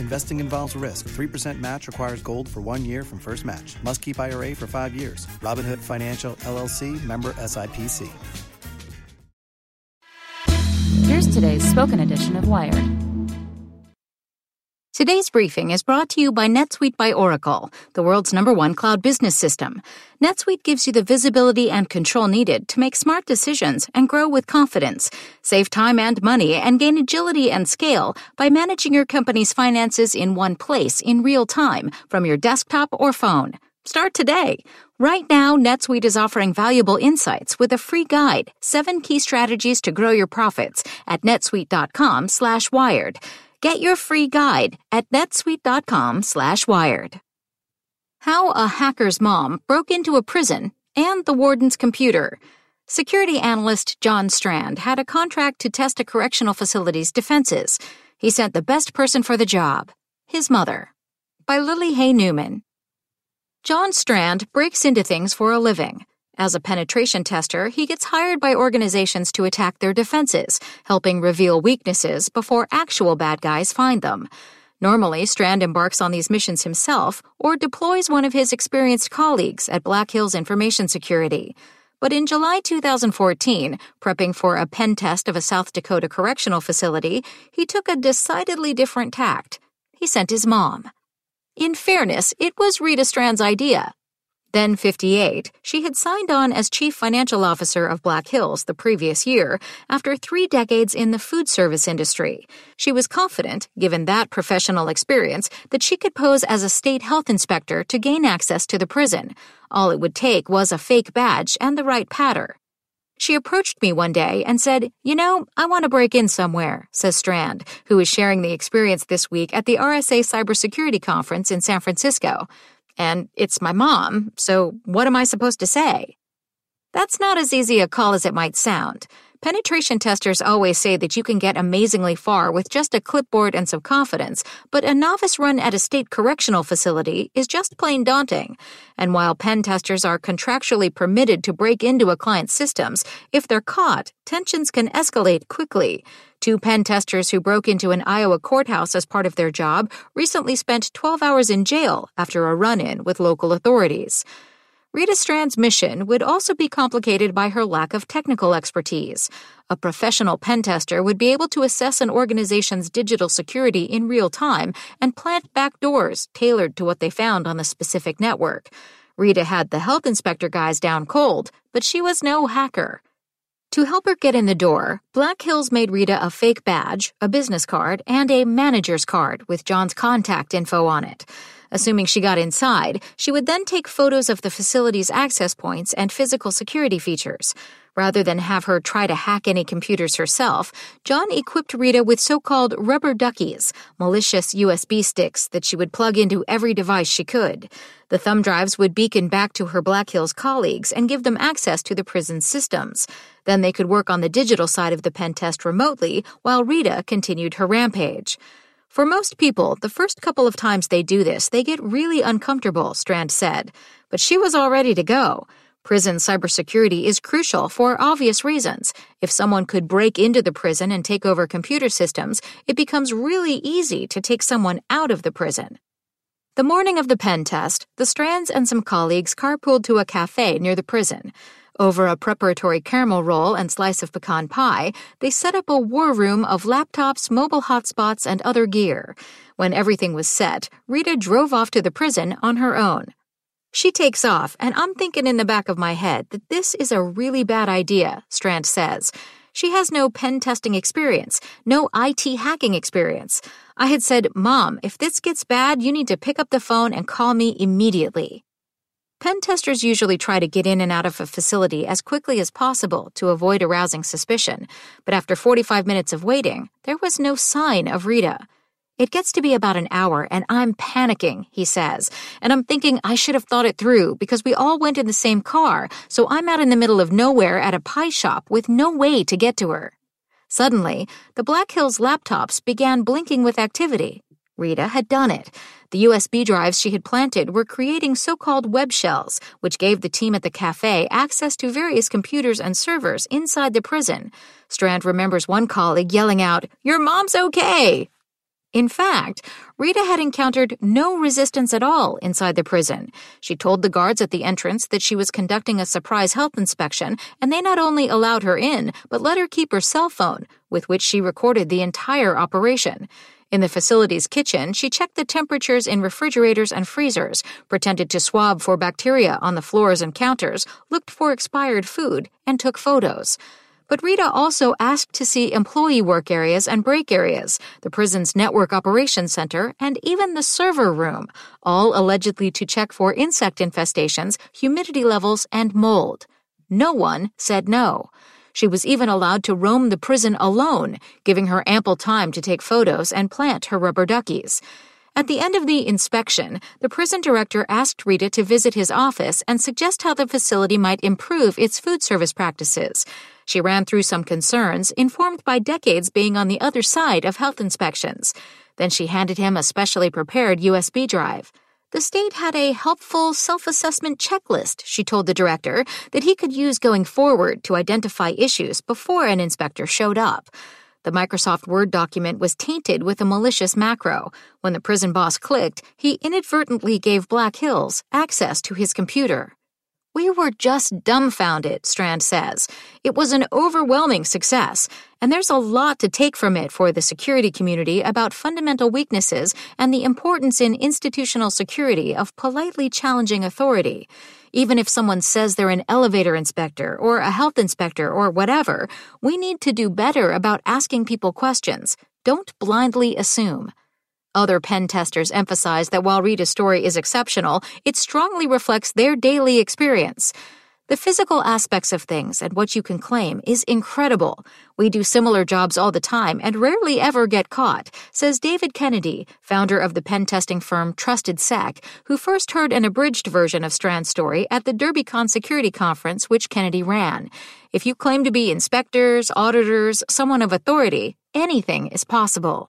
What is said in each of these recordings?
Investing involves risk. 3% match requires gold for one year from first match. Must keep IRA for five years. Robinhood Financial LLC member SIPC. Here's today's spoken edition of Wired. Today's briefing is brought to you by NetSuite by Oracle, the world's number one cloud business system. NetSuite gives you the visibility and control needed to make smart decisions and grow with confidence. Save time and money and gain agility and scale by managing your company's finances in one place in real time from your desktop or phone. Start today. Right now, NetSuite is offering valuable insights with a free guide, seven key strategies to grow your profits at netsuite.com slash wired. Get your free guide at netsuite.com slash wired. How a hacker's mom broke into a prison and the warden's computer. Security analyst John Strand had a contract to test a correctional facility's defenses. He sent the best person for the job, his mother. By Lily Hay Newman. John Strand breaks into things for a living. As a penetration tester, he gets hired by organizations to attack their defenses, helping reveal weaknesses before actual bad guys find them. Normally, Strand embarks on these missions himself or deploys one of his experienced colleagues at Black Hills Information Security. But in July 2014, prepping for a pen test of a South Dakota correctional facility, he took a decidedly different tact. He sent his mom. In fairness, it was Rita Strand's idea. Then 58, she had signed on as chief financial officer of Black Hills the previous year after three decades in the food service industry. She was confident, given that professional experience, that she could pose as a state health inspector to gain access to the prison. All it would take was a fake badge and the right patter. She approached me one day and said, You know, I want to break in somewhere, says Strand, who is sharing the experience this week at the RSA Cybersecurity Conference in San Francisco. And it's my mom, so what am I supposed to say? That's not as easy a call as it might sound. Penetration testers always say that you can get amazingly far with just a clipboard and some confidence, but a novice run at a state correctional facility is just plain daunting. And while pen testers are contractually permitted to break into a client's systems, if they're caught, tensions can escalate quickly. Two pen testers who broke into an Iowa courthouse as part of their job recently spent 12 hours in jail after a run in with local authorities. Rita Strand's mission would also be complicated by her lack of technical expertise. A professional pen tester would be able to assess an organization's digital security in real time and plant backdoors tailored to what they found on the specific network. Rita had the health inspector guise down cold, but she was no hacker. To help her get in the door, Black Hills made Rita a fake badge, a business card, and a manager's card with John's contact info on it. Assuming she got inside, she would then take photos of the facility's access points and physical security features. Rather than have her try to hack any computers herself, John equipped Rita with so called rubber duckies, malicious USB sticks that she would plug into every device she could. The thumb drives would beacon back to her Black Hills colleagues and give them access to the prison's systems. Then they could work on the digital side of the pen test remotely while Rita continued her rampage. For most people, the first couple of times they do this, they get really uncomfortable, Strand said. But she was all ready to go. Prison cybersecurity is crucial for obvious reasons. If someone could break into the prison and take over computer systems, it becomes really easy to take someone out of the prison. The morning of the pen test, the Strands and some colleagues carpooled to a cafe near the prison. Over a preparatory caramel roll and slice of pecan pie, they set up a war room of laptops, mobile hotspots, and other gear. When everything was set, Rita drove off to the prison on her own. She takes off, and I'm thinking in the back of my head that this is a really bad idea, Strand says. She has no pen testing experience, no IT hacking experience. I had said, Mom, if this gets bad, you need to pick up the phone and call me immediately. Pen testers usually try to get in and out of a facility as quickly as possible to avoid arousing suspicion, but after 45 minutes of waiting, there was no sign of Rita. It gets to be about an hour and I'm panicking, he says. And I'm thinking I should have thought it through because we all went in the same car, so I'm out in the middle of nowhere at a pie shop with no way to get to her. Suddenly, the Black Hills laptops began blinking with activity. Rita had done it. The USB drives she had planted were creating so called web shells, which gave the team at the cafe access to various computers and servers inside the prison. Strand remembers one colleague yelling out, Your mom's okay! In fact, Rita had encountered no resistance at all inside the prison. She told the guards at the entrance that she was conducting a surprise health inspection, and they not only allowed her in, but let her keep her cell phone, with which she recorded the entire operation. In the facility's kitchen, she checked the temperatures in refrigerators and freezers, pretended to swab for bacteria on the floors and counters, looked for expired food, and took photos. But Rita also asked to see employee work areas and break areas, the prison's network operations center, and even the server room, all allegedly to check for insect infestations, humidity levels, and mold. No one said no. She was even allowed to roam the prison alone, giving her ample time to take photos and plant her rubber duckies. At the end of the inspection, the prison director asked Rita to visit his office and suggest how the facility might improve its food service practices. She ran through some concerns, informed by decades being on the other side of health inspections. Then she handed him a specially prepared USB drive. The state had a helpful self assessment checklist, she told the director, that he could use going forward to identify issues before an inspector showed up. The Microsoft Word document was tainted with a malicious macro. When the prison boss clicked, he inadvertently gave Black Hills access to his computer. We were just dumbfounded, Strand says. It was an overwhelming success, and there's a lot to take from it for the security community about fundamental weaknesses and the importance in institutional security of politely challenging authority. Even if someone says they're an elevator inspector or a health inspector or whatever, we need to do better about asking people questions. Don't blindly assume. Other pen testers emphasize that while Rita's story is exceptional, it strongly reflects their daily experience. The physical aspects of things and what you can claim is incredible. We do similar jobs all the time and rarely ever get caught, says David Kennedy, founder of the pen testing firm TrustedSec, who first heard an abridged version of Strand's story at the DerbyCon security conference which Kennedy ran. If you claim to be inspectors, auditors, someone of authority, anything is possible.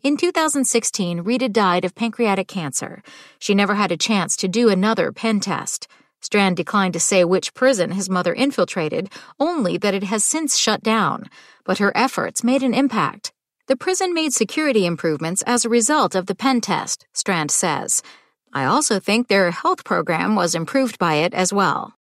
In 2016, Rita died of pancreatic cancer. She never had a chance to do another pen test. Strand declined to say which prison his mother infiltrated, only that it has since shut down. But her efforts made an impact. The prison made security improvements as a result of the pen test, Strand says. I also think their health program was improved by it as well.